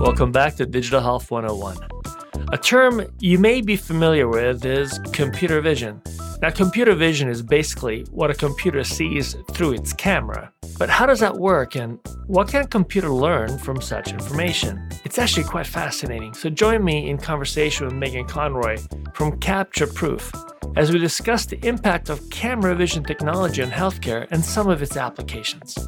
Welcome back to Digital Health 101. A term you may be familiar with is computer vision. Now, computer vision is basically what a computer sees through its camera. But how does that work and what can a computer learn from such information? It's actually quite fascinating. So join me in conversation with Meghan Conroy from Capture Proof as we discuss the impact of camera vision technology on healthcare and some of its applications.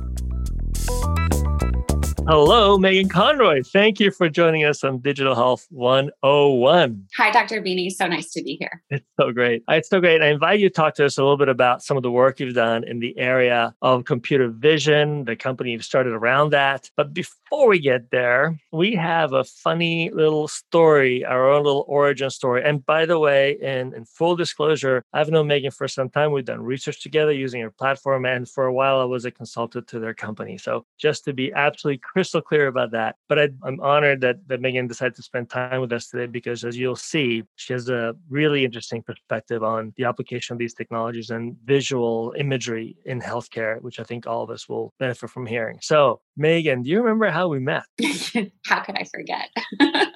Hello, Meghan Conroy. Thank you for joining us on Digital Health 101. Hi, Dr. Bini. So nice to be here. It's so great. Uh, it's so great. I invite you to talk to us a little bit about some of the work you've done in the area of computer vision, the company you've started around that. But before we get there, we have a funny little story, our own little origin story. And by the way, in, in full disclosure, I've known Meghan for some time. We've done research together using her platform. And for a while, I was a consultant to their company. So just to be absolutely crystal clear about that. But I, am honored that, that Meghan decided to spend time with us today because, as you'll see, she has a really interesting perspective on the application of these technologies and visual imagery in healthcare, which I think all of us will benefit from hearing. So, Meghan, do you remember how we met? how could I forget?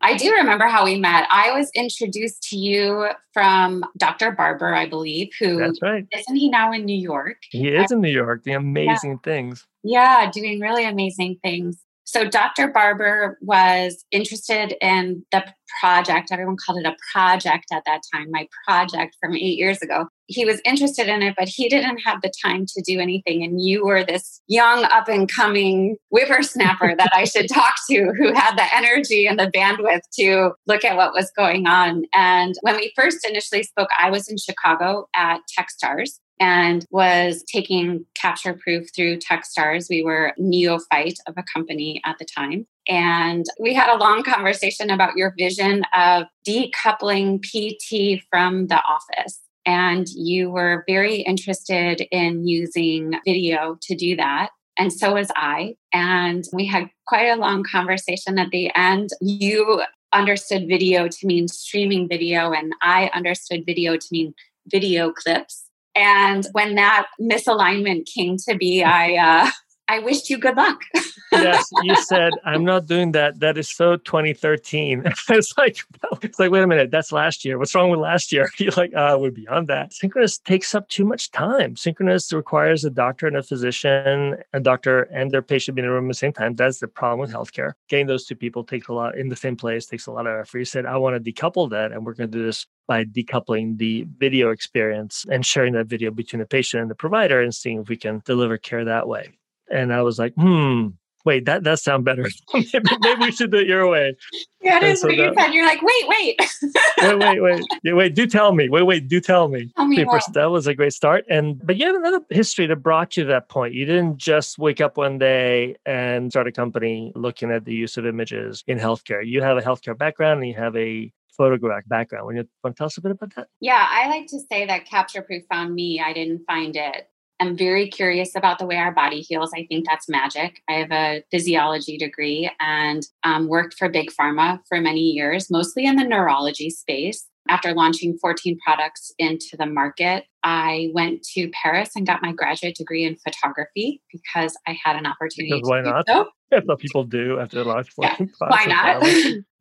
I do remember how we met. I was introduced to you from Dr. Barber, I believe, who That's right. Isn't he now in New York? He is in New York. The amazing yeah. things. Yeah, doing really amazing things. So Dr. Barber was interested in the project. Everyone called it a project at that time, my project from eight years ago. He was interested in it, but he didn't have the time to do anything. And you were this young, up and coming whippersnapper that I should talk to who had the energy and the bandwidth to look at what was going on. And when we first initially spoke, I was in Chicago at Techstars and was taking capture proof through Techstars. We were neophyte of a company at the time. And we had a long conversation about your vision of decoupling PT from the office. And you were very interested in using video to do that. And so was I. And we had quite a long conversation at the end. You understood video to mean streaming video, and I understood video to mean video clips. And when that misalignment came to be, I uh, I wished you good luck. yes, you said I'm not doing that. That is so 2013. it's like it's like wait a minute, that's last year. What's wrong with last year? You're like, uh, we're beyond that. Synchronous takes up too much time. Synchronous requires a doctor and a physician, a doctor and their patient being in the room at the same time. That's the problem with healthcare. Getting those two people takes a lot in the same place takes a lot of effort. You said I want to decouple that, and we're going to do this by decoupling the video experience and sharing that video between the patient and the provider and seeing if we can deliver care that way. And I was like, hmm, wait, that does sound better. maybe, maybe, we should do it your way. Yeah, it is so what you said. You're like, wait, wait. wait, wait, wait. Yeah, wait, do tell me. Wait, wait, do tell me. Tell me First, that was a great start. And but you have another history that brought you to that point. You didn't just wake up one day and start a company looking at the use of images in healthcare. You have a healthcare background and you have a photographic background. When you want to tell us a bit about that? Yeah, I like to say that Capture Proof found me. I didn't find it. I'm very curious about the way our body heals. I think that's magic. I have a physiology degree and um, worked for Big Pharma for many years, mostly in the neurology space. After launching 14 products into the market, I went to Paris and got my graduate degree in photography because I had an opportunity. Because why not? So. That's what people do after launch 14 yeah, Why not?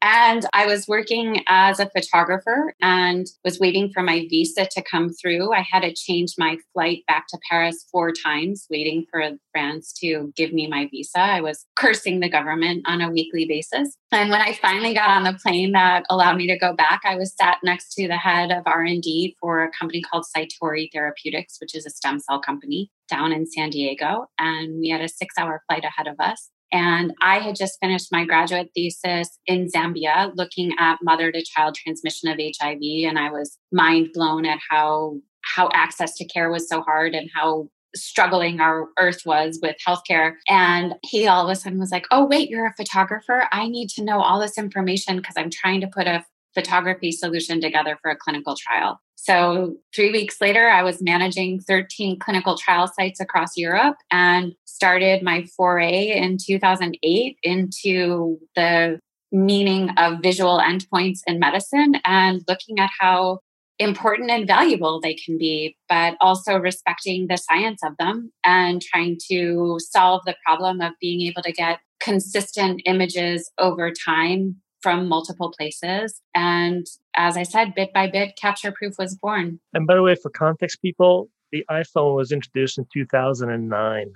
And I was working as a photographer and was waiting for my visa to come through. I had to change my flight back to Paris four times, waiting for France to give me my visa. I was cursing the government on a weekly basis. And when I finally got on the plane that allowed me to go back, I was sat next to the head of R&D for a company called Cytori Therapeutics, which is a stem cell company down in San Diego. And we had a six hour flight ahead of us. And I had just finished my graduate thesis in Zambia looking at mother to child transmission of HIV. And I was mind blown at how, how access to care was so hard and how struggling our earth was with healthcare. And he all of a sudden was like, Oh, wait, you're a photographer? I need to know all this information because I'm trying to put a photography solution together for a clinical trial. So, three weeks later, I was managing 13 clinical trial sites across Europe and started my foray in 2008 into the meaning of visual endpoints in medicine and looking at how important and valuable they can be, but also respecting the science of them and trying to solve the problem of being able to get consistent images over time from multiple places. And as I said, bit by bit, Capture Proof was born. And by the way, for context, people, the iPhone was introduced in 2009.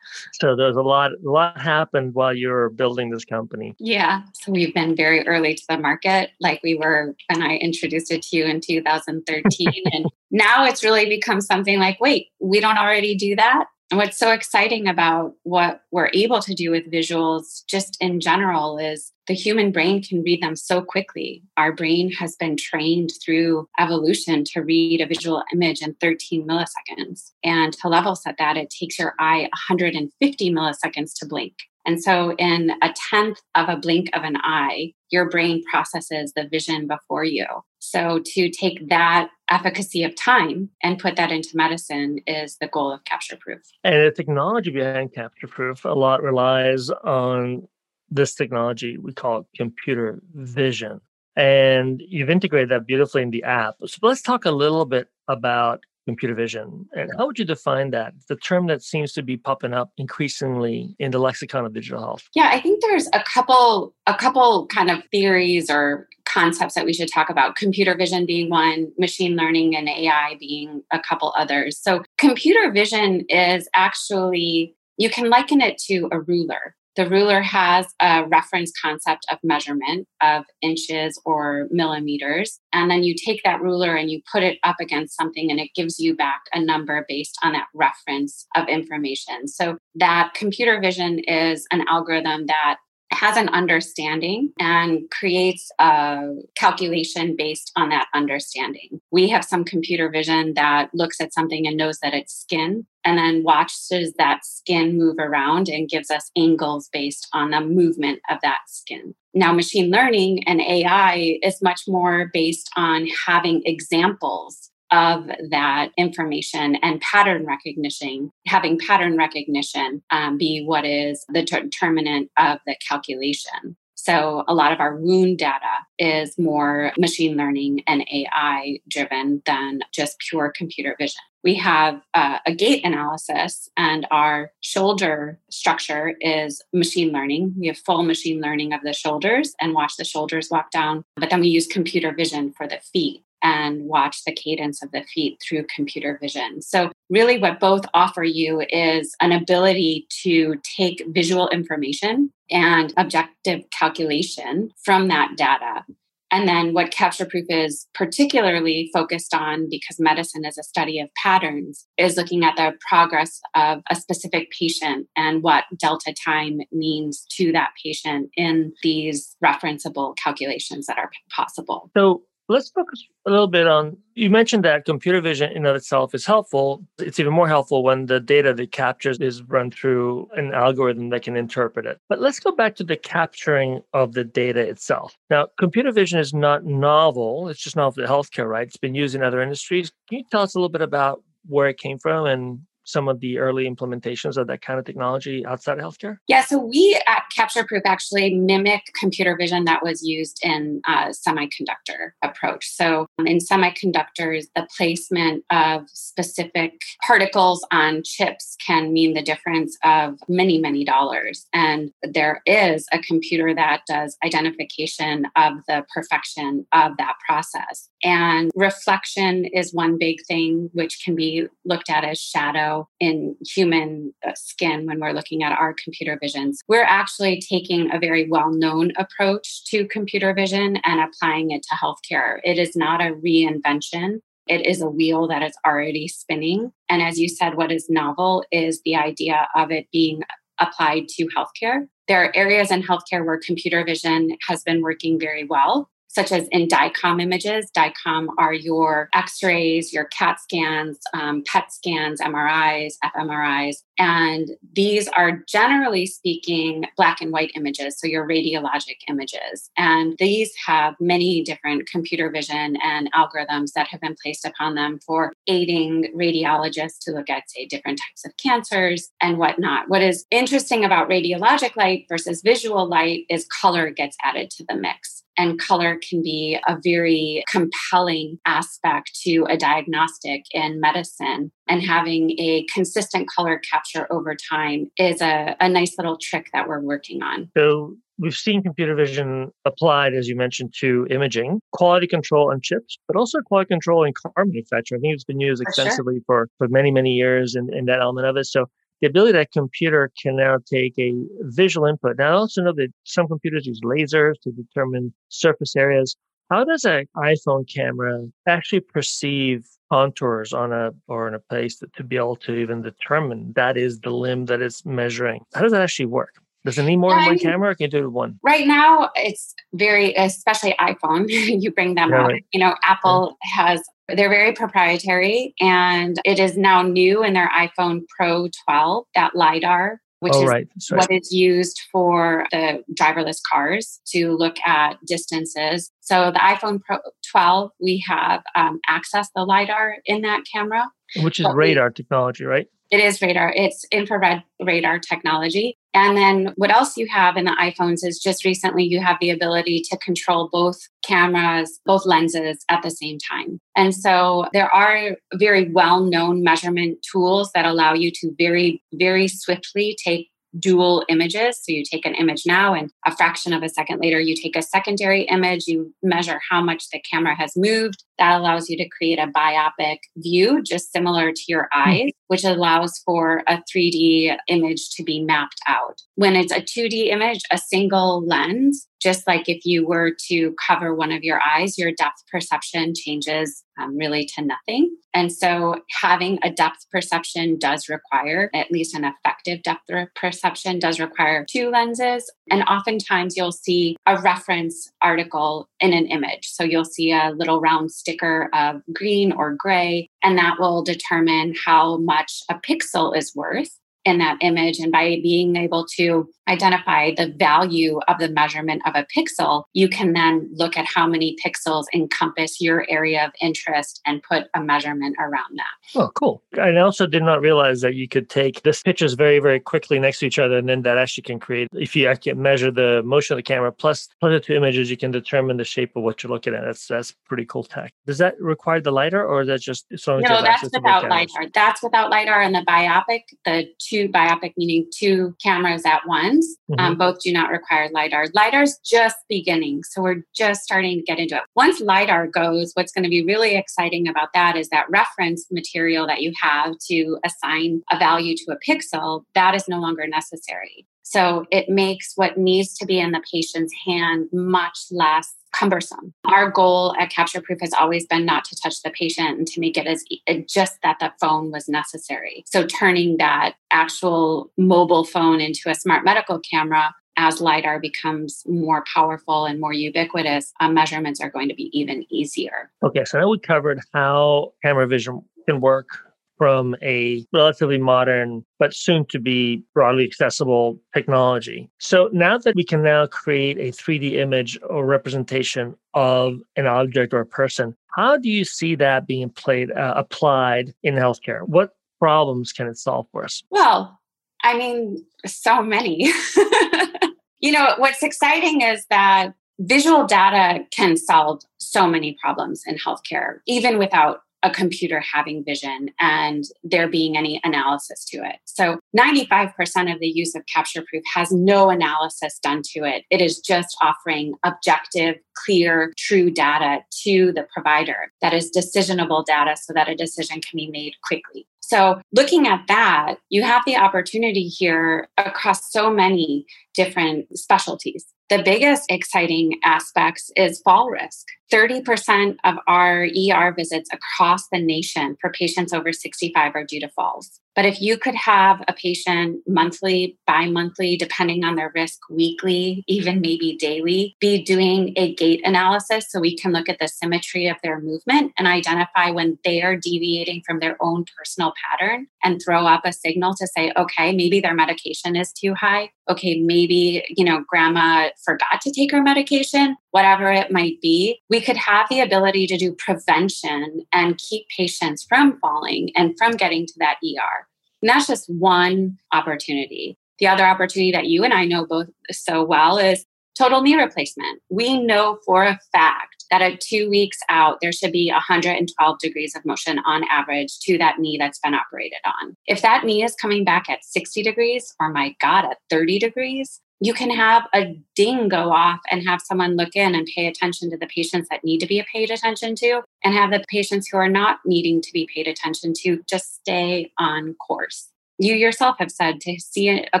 So there's a lot, a lot happened while you were building this company. Yeah. So we've been very early to the market, like we were when I introduced it to you in 2013. and now it's really become something like, wait, we don't already do that? And what's so exciting about what we're able to do with visuals, just in general, is the human brain can read them so quickly. Our brain has been trained through evolution to read a visual image in 13 milliseconds. And to level set that, it takes your eye 150 milliseconds to blink. And so, in a tenth of a blink of an eye, your brain processes the vision before you. So, to take that efficacy of time and put that into medicine is the goal of Capture Proof. And the technology behind Capture Proof a lot relies on this technology. We call it computer vision. And you've integrated that beautifully in the app. So, let's talk a little bit about computer vision. And how would you define that? The term that seems to be popping up increasingly in the lexicon of digital health. Yeah, I think there's a couple a couple kind of theories or concepts that we should talk about. Computer vision being one, machine learning and AI being a couple others. So computer vision is actually you can liken it to a ruler. The ruler has a reference concept of measurement of inches or millimeters. And then you take that ruler and you put it up against something and it gives you back a number based on that reference of information. So that computer vision is an algorithm that has an understanding and creates a calculation based on that understanding. We have some computer vision that looks at something and knows that it's skin and then watches that skin move around and gives us angles based on the movement of that skin. Now, machine learning and AI is much more based on having examples of that information and pattern recognition, having pattern recognition um, be what is the determinant of the calculation. So, a lot of our wound data is more machine learning and AI driven than just pure computer vision. We have uh, a gait analysis, and our shoulder structure is machine learning. We have full machine learning of the shoulders and watch the shoulders walk down, but then we use computer vision for the feet and watch the cadence of the feet through computer vision. So, really, what both offer you is an ability to take visual information and objective calculation from that data. And then, what Capture Proof is particularly focused on, because medicine is a study of patterns, is looking at the progress of a specific patient and what delta time means to that patient in these referenceable calculations that are possible. So, Let's focus a little bit on you mentioned that computer vision in and of itself is helpful. It's even more helpful when the data that captures is run through an algorithm that can interpret it. But let's go back to the capturing of the data itself. Now, computer vision is not novel, it's just novel to healthcare, right? It's been used in other industries. Can you tell us a little bit about where it came from and some of the early implementations of that kind of technology outside of healthcare? Yeah, so we at Capture Proof actually mimic computer vision that was used in a semiconductor approach. So um, in semiconductors, the placement of specific particles on chips can mean the difference of many, many dollars. And there is a computer that does identification of the perfection of that process. And reflection is one big thing, which can be looked at as shadow in human uh, skin when we're looking at our computer visions. We're actually taking a very well known approach to computer vision and applying it to healthcare. It is not a reinvention. It is a wheel that is already spinning. And as you said, what is novel is the idea of it being applied to healthcare. There are areas in healthcare where computer vision has been working very well such as in DICOM images. DICOM are your x rays, your CAT scans, um, PET scans, MRIs, fMRIs. And these are generally speaking black and white images, so your radiologic images. And these have many different computer vision and algorithms that have been placed upon them for aiding radiologists to look at, say, different types of cancers and whatnot. What is interesting about radiologic light versus visual light is color gets added to the mix. And color can be a very compelling aspect to a diagnostic in medicine. And having a consistent color capture over time is a, a nice little trick that we're working on. So we've seen computer vision applied, as you mentioned, to imaging, quality control on chips, but also quality control in car manufacturing. I think it's been used extensively for, for, for many, many years in, in that element of it. So the ability that computer can now take a visual input. Now, I also know that some computers use lasers to determine surface areas. How does an iPhone camera actually perceive contours on a or in a place to, to be able to even determine that is the limb that it's measuring? How does that actually work? Does it need more than one camera or can you do it with one? Right now, it's very, especially iPhone, you bring them yeah, up. Right. You know, Apple yeah. has, they're very proprietary and it is now new in their iPhone Pro 12, that LiDAR, which oh, is right. what is used for the driverless cars to look at distances. So the iPhone Pro 12, we have um, access the LiDAR in that camera. Which is radar we, technology, right? It is radar. It's infrared radar technology. And then what else you have in the iPhones is just recently you have the ability to control both cameras, both lenses at the same time. And so there are very well known measurement tools that allow you to very, very swiftly take dual images. So you take an image now, and a fraction of a second later, you take a secondary image. You measure how much the camera has moved. That allows you to create a biopic view, just similar to your hmm. eyes, which allows for a 3D image to be mapped out. When it's a 2D image, a single lens just like if you were to cover one of your eyes, your depth perception changes um, really to nothing. And so, having a depth perception does require, at least an effective depth perception, does require two lenses. And oftentimes, you'll see a reference article in an image. So, you'll see a little round sticker of green or gray, and that will determine how much a pixel is worth in that image. And by being able to identify the value of the measurement of a pixel, you can then look at how many pixels encompass your area of interest and put a measurement around that. Oh, cool. I also did not realize that you could take this pictures very, very quickly next to each other, and then that actually can create, if you can measure the motion of the camera plus, plus the two images, you can determine the shape of what you're looking at. That's that's pretty cool tech. Does that require the LiDAR or is that just so No, that's without LiDAR. That's without LiDAR and the biopic, the two biopic meaning two cameras at once. Um, mm-hmm. Um, both do not require LiDAR. LiDAR's just beginning. So we're just starting to get into it. Once LiDAR goes, what's going to be really exciting about that is that reference material that you have to assign a value to a pixel, that is no longer necessary. So it makes what needs to be in the patient's hand much less cumbersome. Our goal at Capture Proof has always been not to touch the patient and to make it as just that the phone was necessary. So turning that actual mobile phone into a smart medical camera as LiDAR becomes more powerful and more ubiquitous, uh, measurements are going to be even easier. Okay, so now we covered how camera vision can work from a relatively modern but soon to be broadly accessible technology. So now that we can now create a 3D image or representation of an object or a person, how do you see that being played uh, applied in healthcare? What problems can it solve for us? Well, I mean, so many. you know, what's exciting is that visual data can solve so many problems in healthcare, even without a computer having vision and there being any analysis to it. So 95% of the use of capture proof has no analysis done to it. It is just offering objective, clear, true data to the provider that is decisionable data so that a decision can be made quickly. So, looking at that, you have the opportunity here across so many different specialties. The biggest exciting aspects is fall risk. 30% of our ER visits across the nation for patients over 65 are due to falls. But if you could have a patient monthly, bi monthly, depending on their risk, weekly, even maybe daily, be doing a gait analysis so we can look at the symmetry of their movement and identify when they are deviating from their own personal pattern and throw up a signal to say, okay, maybe their medication is too high. Okay, maybe, you know, grandma forgot to take her medication, whatever it might be. We could have the ability to do prevention and keep patients from falling and from getting to that ER. And that's just one opportunity. The other opportunity that you and I know both so well is total knee replacement. We know for a fact that at two weeks out, there should be 112 degrees of motion on average to that knee that's been operated on. If that knee is coming back at 60 degrees, or my God, at 30 degrees, you can have a ding go off and have someone look in and pay attention to the patients that need to be paid attention to and have the patients who are not needing to be paid attention to just stay on course you yourself have said to see a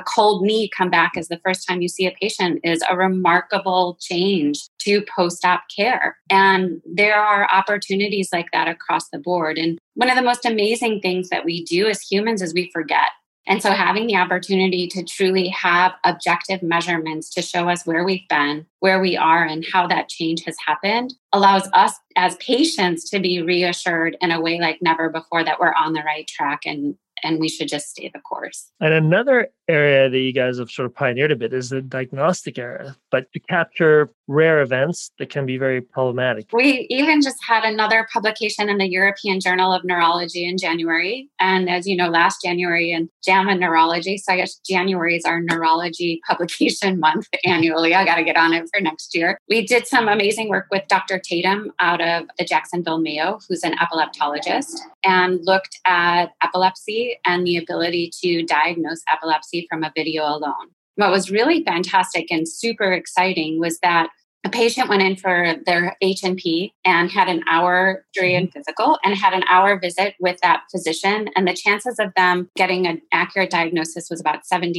cold knee come back as the first time you see a patient is a remarkable change to post op care. And there are opportunities like that across the board. And one of the most amazing things that we do as humans is we forget. And so, having the opportunity to truly have objective measurements to show us where we've been, where we are, and how that change has happened allows us as patients to be reassured in a way like never before that we're on the right track and and we should just stay the course. And another area that you guys have sort of pioneered a bit is the diagnostic area, but to capture rare events that can be very problematic. We even just had another publication in the European Journal of Neurology in January. And as you know, last January in JAMA Neurology, so I guess January is our neurology publication month annually. I got to get on it for next year. We did some amazing work with Dr. Tatum out of the Jacksonville Mayo, who's an epileptologist, and looked at epilepsy and the ability to diagnose epilepsy from a video alone. What was really fantastic and super exciting was that a patient went in for their H&P had an hour during mm-hmm. physical and had an hour visit with that physician and the chances of them getting an accurate diagnosis was about 76%.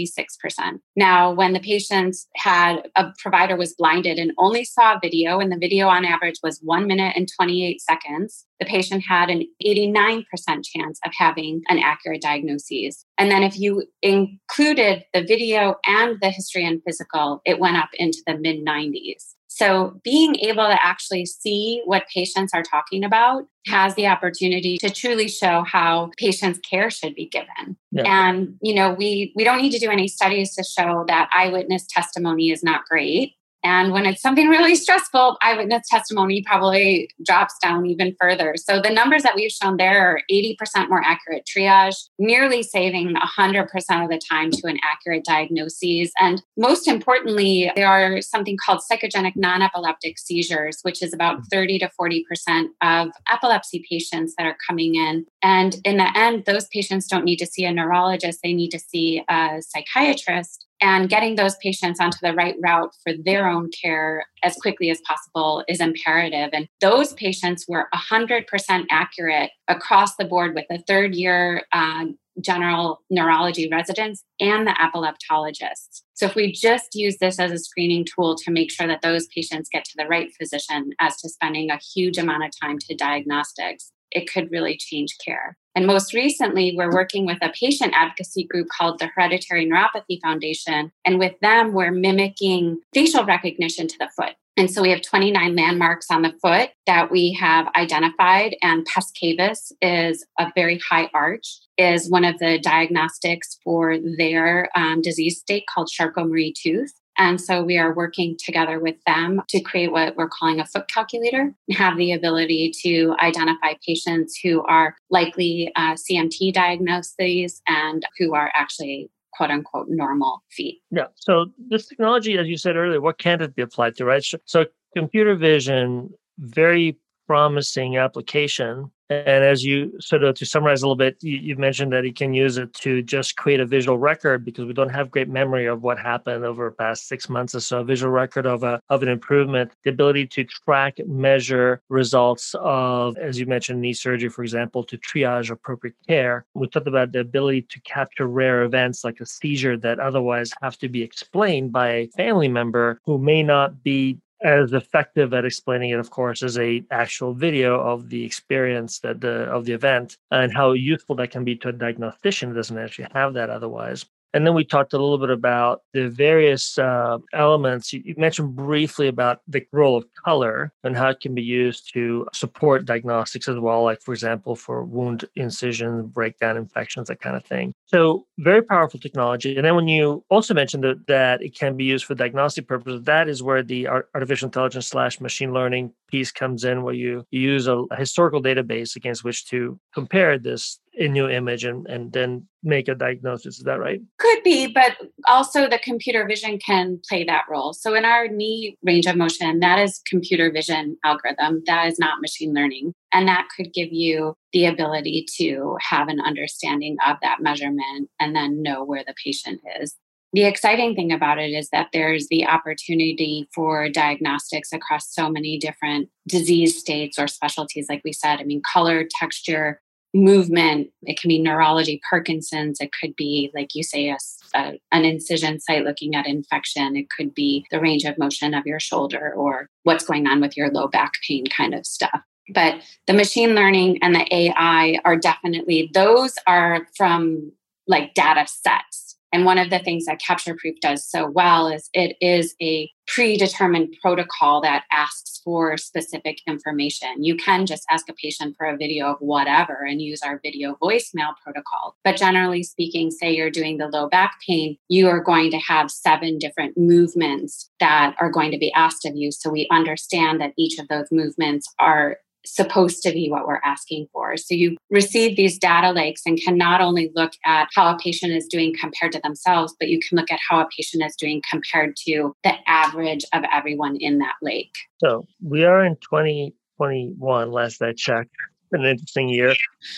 Now, when the patients had a provider was blinded and only saw video and the video on average was 1 minute and 28 seconds, the patient had an 89% chance of having an accurate diagnosis. And then if you included the video and the history and physical, it went up into the mid 90s. So, being able to actually see what patients are talking about has the opportunity to truly show how patients' care should be given. Yeah. And, you know, we, we don't need to do any studies to show that eyewitness testimony is not great. And when it's something really stressful, eyewitness testimony probably drops down even further. So the numbers that we've shown there are 80% more accurate triage, nearly saving 100% of the time to an accurate diagnosis. And most importantly, there are something called psychogenic non epileptic seizures, which is about mm. 30 to 40% of epilepsy patients that are coming in. And in the end, those patients don't need to see a neurologist, they need to see a psychiatrist and getting those patients onto the right route for their own care as quickly as possible is imperative. And those patients were 100% accurate across the board with the third year uh, general neurology residents and the epileptologists. So, if we just use this as a screening tool to make sure that those patients get to the right physician as to spending a huge amount of time to diagnostics, it could really change care. And most recently, we're working with a patient advocacy group called the Hereditary Neuropathy Foundation. And with them, we're mimicking facial recognition to the foot. And so we have 29 landmarks on the foot that we have identified, and pes cavus is a very high arch, is one of the diagnostics for their um, disease state called Charcot-Marie tooth. And so we are working together with them to create what we're calling a foot calculator and have the ability to identify patients who are likely uh, CMT diagnoses and who are actually quote unquote normal feet. Yeah. So this technology, as you said earlier, what can it be applied to, right? So computer vision, very promising application and as you sort of to summarize a little bit, you, you, mentioned that you can use it to just create a visual record because we don't have great memory of what happened over the past six months or so. A visual record of a of an improvement, the ability to track, measure results of, as you mentioned, knee surgery, for example, to triage appropriate care. We talked about the ability to capture rare events like a seizure that otherwise have to be explained by a family member who may not be as effective at explaining it of course as a actual video of the experience that the of the event and how useful that can be to a diagnostician who doesn't actually have that otherwise and then we talked a little bit about the various uh, elements. You, you, mentioned briefly about the role of color and how it can be used to support diagnostics as well, like, for example, for wound incision, breakdown infections, that kind of thing. So, very powerful technology. And then when you also mentioned that, that it can be used for diagnostic purposes, that is where the artificial intelligence slash machine learning piece comes in, where you, you use a, a historical database against which to compare this a new image and, and then make a diagnosis. Is that right? Could be, but also the computer vision can play that role. So in our knee range of motion, that is computer vision algorithm. That is not machine learning. And that could give you the ability to have an understanding of that measurement and then know where the patient is. The exciting thing about it is that there's the opportunity for diagnostics across so many different disease states or specialties, like we said. I mean, color, texture, movement. It can be neurology, Parkinson's. It could be, like you say, a, a, an incision site looking at infection. It could be the range of motion of your shoulder or what's going on with your low back pain kind of stuff. But the machine learning and the AI are definitely, those are from like data sets and one of the things that Capture Proof does so well is it is a predetermined protocol that asks for specific information. You can just ask a patient for a video of whatever and use our video voicemail protocol. But generally speaking, say you're doing the low back pain, you are going to have seven different movements that are going to be asked of you. So we understand that each of those movements are supposed to be what we're asking for. So you receive these data lakes and can not only look at how a patient is doing compared to themselves, but you can look at how a patient is doing compared to the average of everyone in that lake. So we are in 2021, last I checked. An interesting year.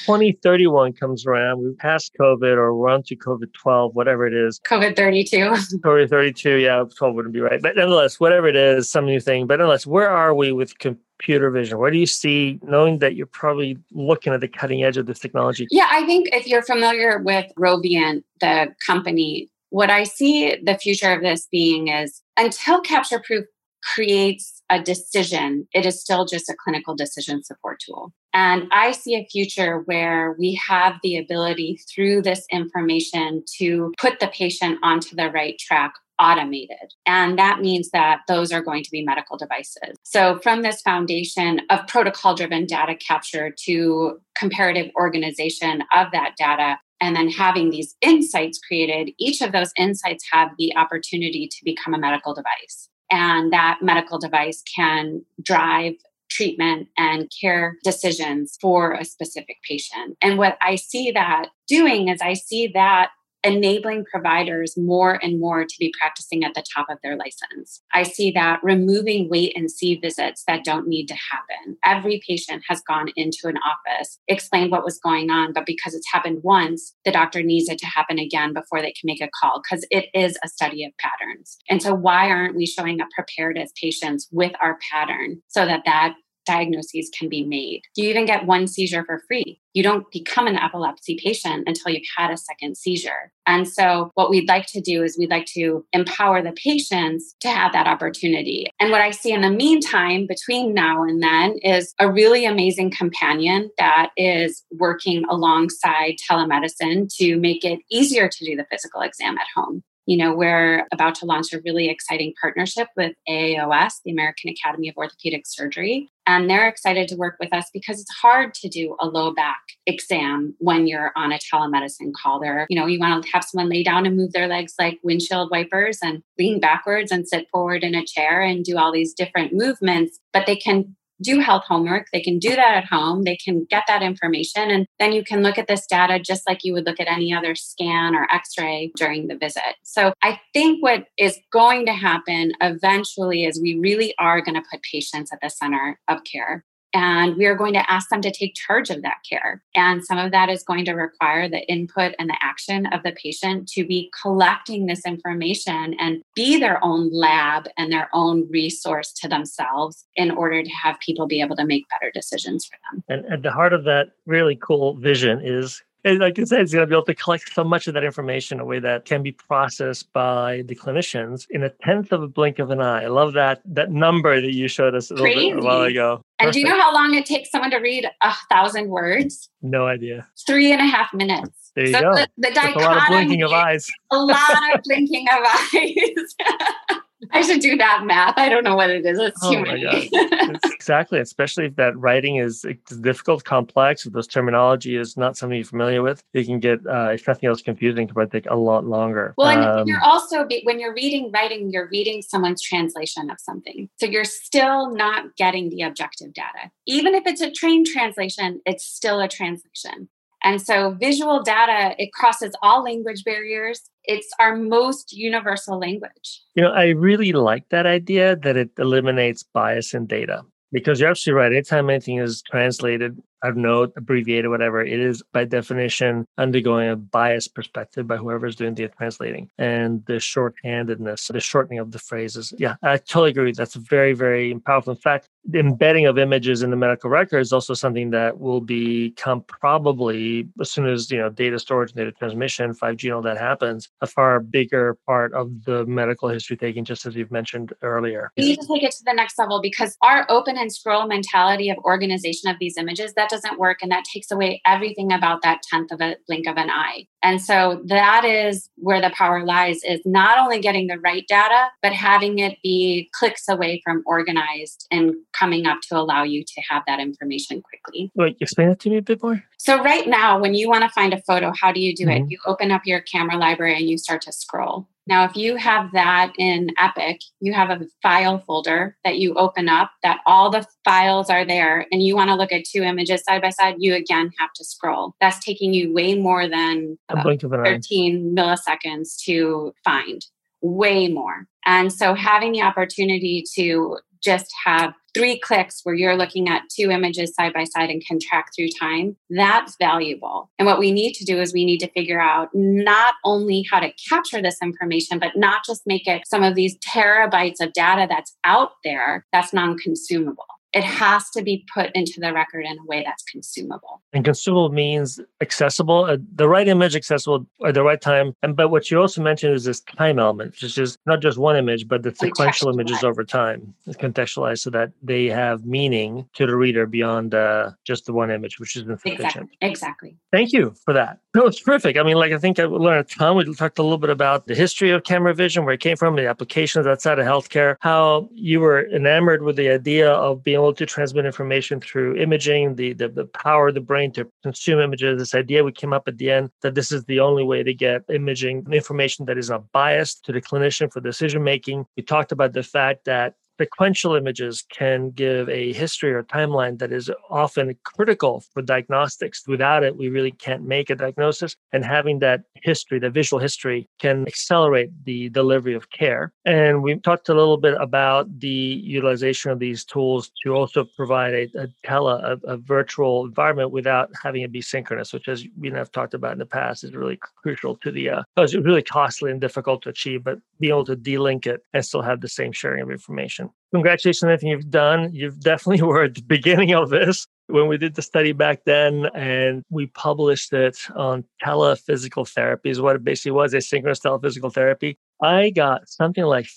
2031 comes around. We passed COVID or we're on to COVID 12, whatever it is. COVID 32. COVID 32, yeah, 12 wouldn't be right. But nonetheless, whatever it is, some new thing. But nonetheless, where are we with computer vision? Where do you see, knowing that you're probably looking at the cutting edge of this technology? Yeah, I think if you're familiar with Rovian, the company, what I see the future of this being is until Capture Proof creates a decision, it is still just a clinical decision support tool. And I see a future where we have the ability through this information to put the patient onto the right track automated. And that means that those are going to be medical devices. So, from this foundation of protocol driven data capture to comparative organization of that data, and then having these insights created, each of those insights have the opportunity to become a medical device. And that medical device can drive treatment and care decisions for a specific patient. And what I see that doing is I see that enabling providers more and more to be practicing at the top of their license. I see that removing wait and see visits that don't need to happen. Every patient has gone into an office, explained what was going on, but because it's happened once, the doctor needs it to happen again before they can make a call because it is a study of patterns. And so why aren't we showing up prepared as patients with our pattern so that that diagnoses can be made. You even get one seizure for free. You don't become an epilepsy patient until you've had a second seizure. And so, what we'd like to do is we'd like to empower the patients to have that opportunity. And what I see in the meantime, between now and then, is a really amazing companion that is working alongside telemedicine to make it easier to do the physical exam at home you know, we're about to launch a really exciting partnership with AAOS, the American Academy of Orthopedic Surgery. And they're excited to work with us because it's hard to do a low back exam when you're on a telemedicine call. There, you know, you want to have someone lay down and move their legs like windshield wipers and lean backwards and sit forward in a chair and do all these different movements, but they can do health homework. They can do that at home. They can get that information. And then you can look at this data just like you would look at any other scan or x ray during the visit. So I think what is going to happen eventually is we really are going to put patients at the center of care. And we are going to ask them to take charge of that care. And some of that is going to require the input and the action of the patient to be collecting this information and be their own lab and their own resource to themselves in order to have people be able to make better decisions for them. And at the heart of that really cool vision is and like I said, it's going to be able to collect so much of that information in a way that can be processed by the clinicians in a tenth of a blink of an eye. I love that that number that you showed us a, little bit, a while ago. And do you know how long it takes someone to read a thousand words? No idea. Three and a half minutes. There you so go. The, the dichotomy, a lot of blinking of eyes. a lot of blinking of eyes. I should do that math. I don't know what it is. It's oh many. exactly, especially if that writing is difficult, complex, if those terminology is not something you're familiar with, you can get, uh, if nothing else, confusing. It might take a lot longer. Well, and um, you're also, when you're reading writing, you're reading someone's translation of something. So you're still not getting the objective data. Even if it's a trained translation, it's still a translation. And so visual data, it crosses all language barriers. It's our most universal language. You know, I really like that idea that it eliminates bias in data because you're absolutely right. Anytime anything is translated I don't know, abbreviated, whatever, it is by definition undergoing a biased perspective by whoever's doing the translating. And the shorthandedness, the shortening of the phrases. Yeah, I totally agree. That's very, very powerful. In fact, the embedding of images in the medical record is also something that will become probably as soon as you know data storage and data transmission, 5G and all that happens, a far bigger part of the medical history taking, just as you've mentioned earlier. We need to take it to the next level because our open and scroll mentality of organization of these images, that doesn't work and that takes away everything about that tenth of a blink of an eye. And so that is where the power lies is not only getting the right data but having it be clicks away from organized and coming up to allow you to have that information quickly. Wait explain that to me a bit more. So right now when you want to find a photo how do you do mm-hmm. it you open up your camera library and you start to scroll now, if you have that in Epic, you have a file folder that you open up that all the files are there and you want to look at two images side by side, you again have to scroll. That's taking you way more than 13 milliseconds to find, way more. And so having the opportunity to just have three clicks where you're looking at two images side by side and can track through time, that's valuable. And what we need to do is we need to figure out not only how to capture this information, but not just make it some of these terabytes of data that's out there that's non consumable it has to be put into the record in a way that's consumable. And consumable means accessible, uh, the right image accessible at the right time. And but what you also mentioned is this time element, which is not just one image, but the sequential images over time, contextualized so that they have meaning to the reader beyond uh, just the one image, which is insufficient. Exactly. exactly. Thank you for that. No, it's terrific. I mean, like I think I learned a ton. We talked a little bit about the history of camera vision, where it came from, the applications outside of healthcare, how you were enamored with the idea of being able to transmit information through imaging, the, the, the power of the brain to consume images. This idea we came up at the end that this is the only way to get imaging information that is not biased to the clinician for decision making. We talked about the fact that sequential images can give a history or timeline that is often critical for diagnostics. Without it, we really can't make a diagnosis. And having that history, the visual history, can accelerate the delivery of care. And we talked a little bit about the utilization of these tools to also provide a, a tele, a, a virtual environment without having it be synchronous, which, as we have talked about in the past, is really crucial to the, uh, it's really costly and difficult to achieve, but being able to delink it and still have the same sharing of information congratulations on everything you've done. You've definitely were at the beginning of this when we did the study back then and we published it on telephysical therapy is what it basically was asynchronous telephysical therapy i got something like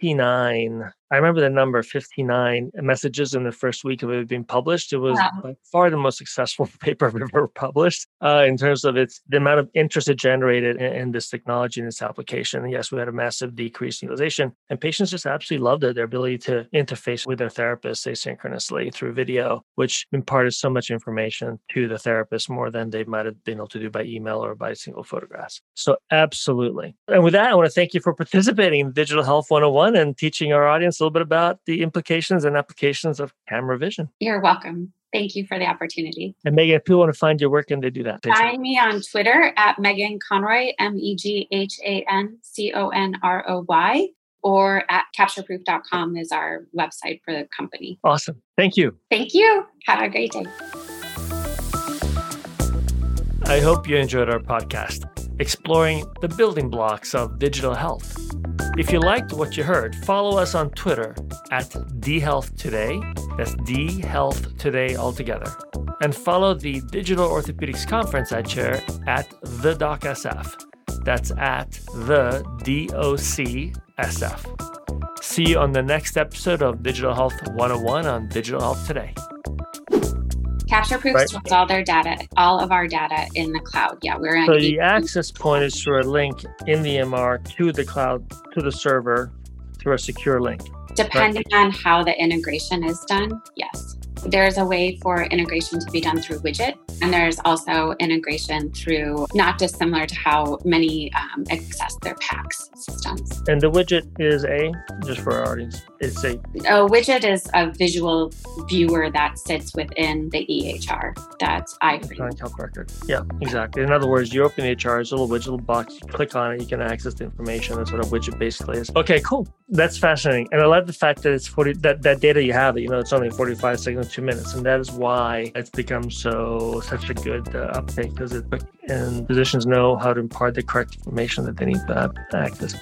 59 I remember the number 59 messages in the first week of it being published. It was wow. by far the most successful paper I've ever published uh, in terms of its the amount of interest it generated in, in, this technology and its application. And yes, we had a massive decrease in utilization, and patients just absolutely loved it. Their ability to interface with their therapist asynchronously through video, which imparted so much information to the therapist more than they might have been able to do by email or by single photographs. So absolutely. And with that, I want to thank you for participating in Digital Health 101 and teaching our audience a little bit about the implications and applications of camera vision. You're welcome. Thank you for the opportunity. And Meghan, if people want to find your work, and they do that? Find me on Twitter at Meghan Conroy, M E G H A N C O N R O Y, or at captureproof.com is our website for the company. Awesome. Thank you. Thank you. Have a great day. I hope you enjoyed our podcast, exploring the building blocks of digital health. If you liked what you heard, follow us on Twitter at DHealthToday. That's D Health Today altogether. And follow the Digital Orthopedics Conference I chair at the DocSF. That's at the DOCSF. See you on the next episode of Digital Health 101 on Digital Health Today. CaptureProof right. stores all their data, all of our data in the cloud. Yeah, we're so the access point is through a link in the MR to the cloud to the server through a secure link. Depending right. on how the integration is done, yes. There's a way for integration to be done through widget, and there's also integration through not dissimilar to how many um, access their PACS systems. And the widget is a just for our audience it's a a widget is a visual viewer that sits within the EHR. That's iFrame. electronic health record. Yeah, exactly. In other words, you open the EHR, it's a little widget, little box. You click on it, you can access the information. That's what a widget basically is. Okay, cool. That's fascinating, and I love the fact that it's forty that that data you have. You know, it's only forty five seconds, two minutes, and that is why it's become so such a good uh, uptake because it and physicians know how to impart the correct information that they need to have access.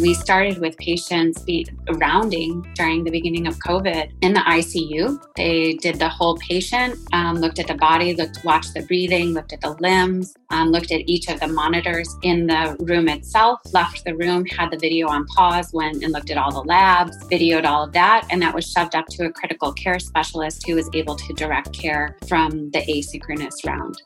We started with patients be rounding during the beginning of COVID in the ICU. They did the whole patient, um, looked at the body, looked, watched the breathing, looked at the limbs, um, looked at each of the monitors in the room itself, left the room, had the video on pause, went and looked at all the labs, videoed all of that, and that was shoved up to a critical care specialist who was able to direct care from the asynchronous round.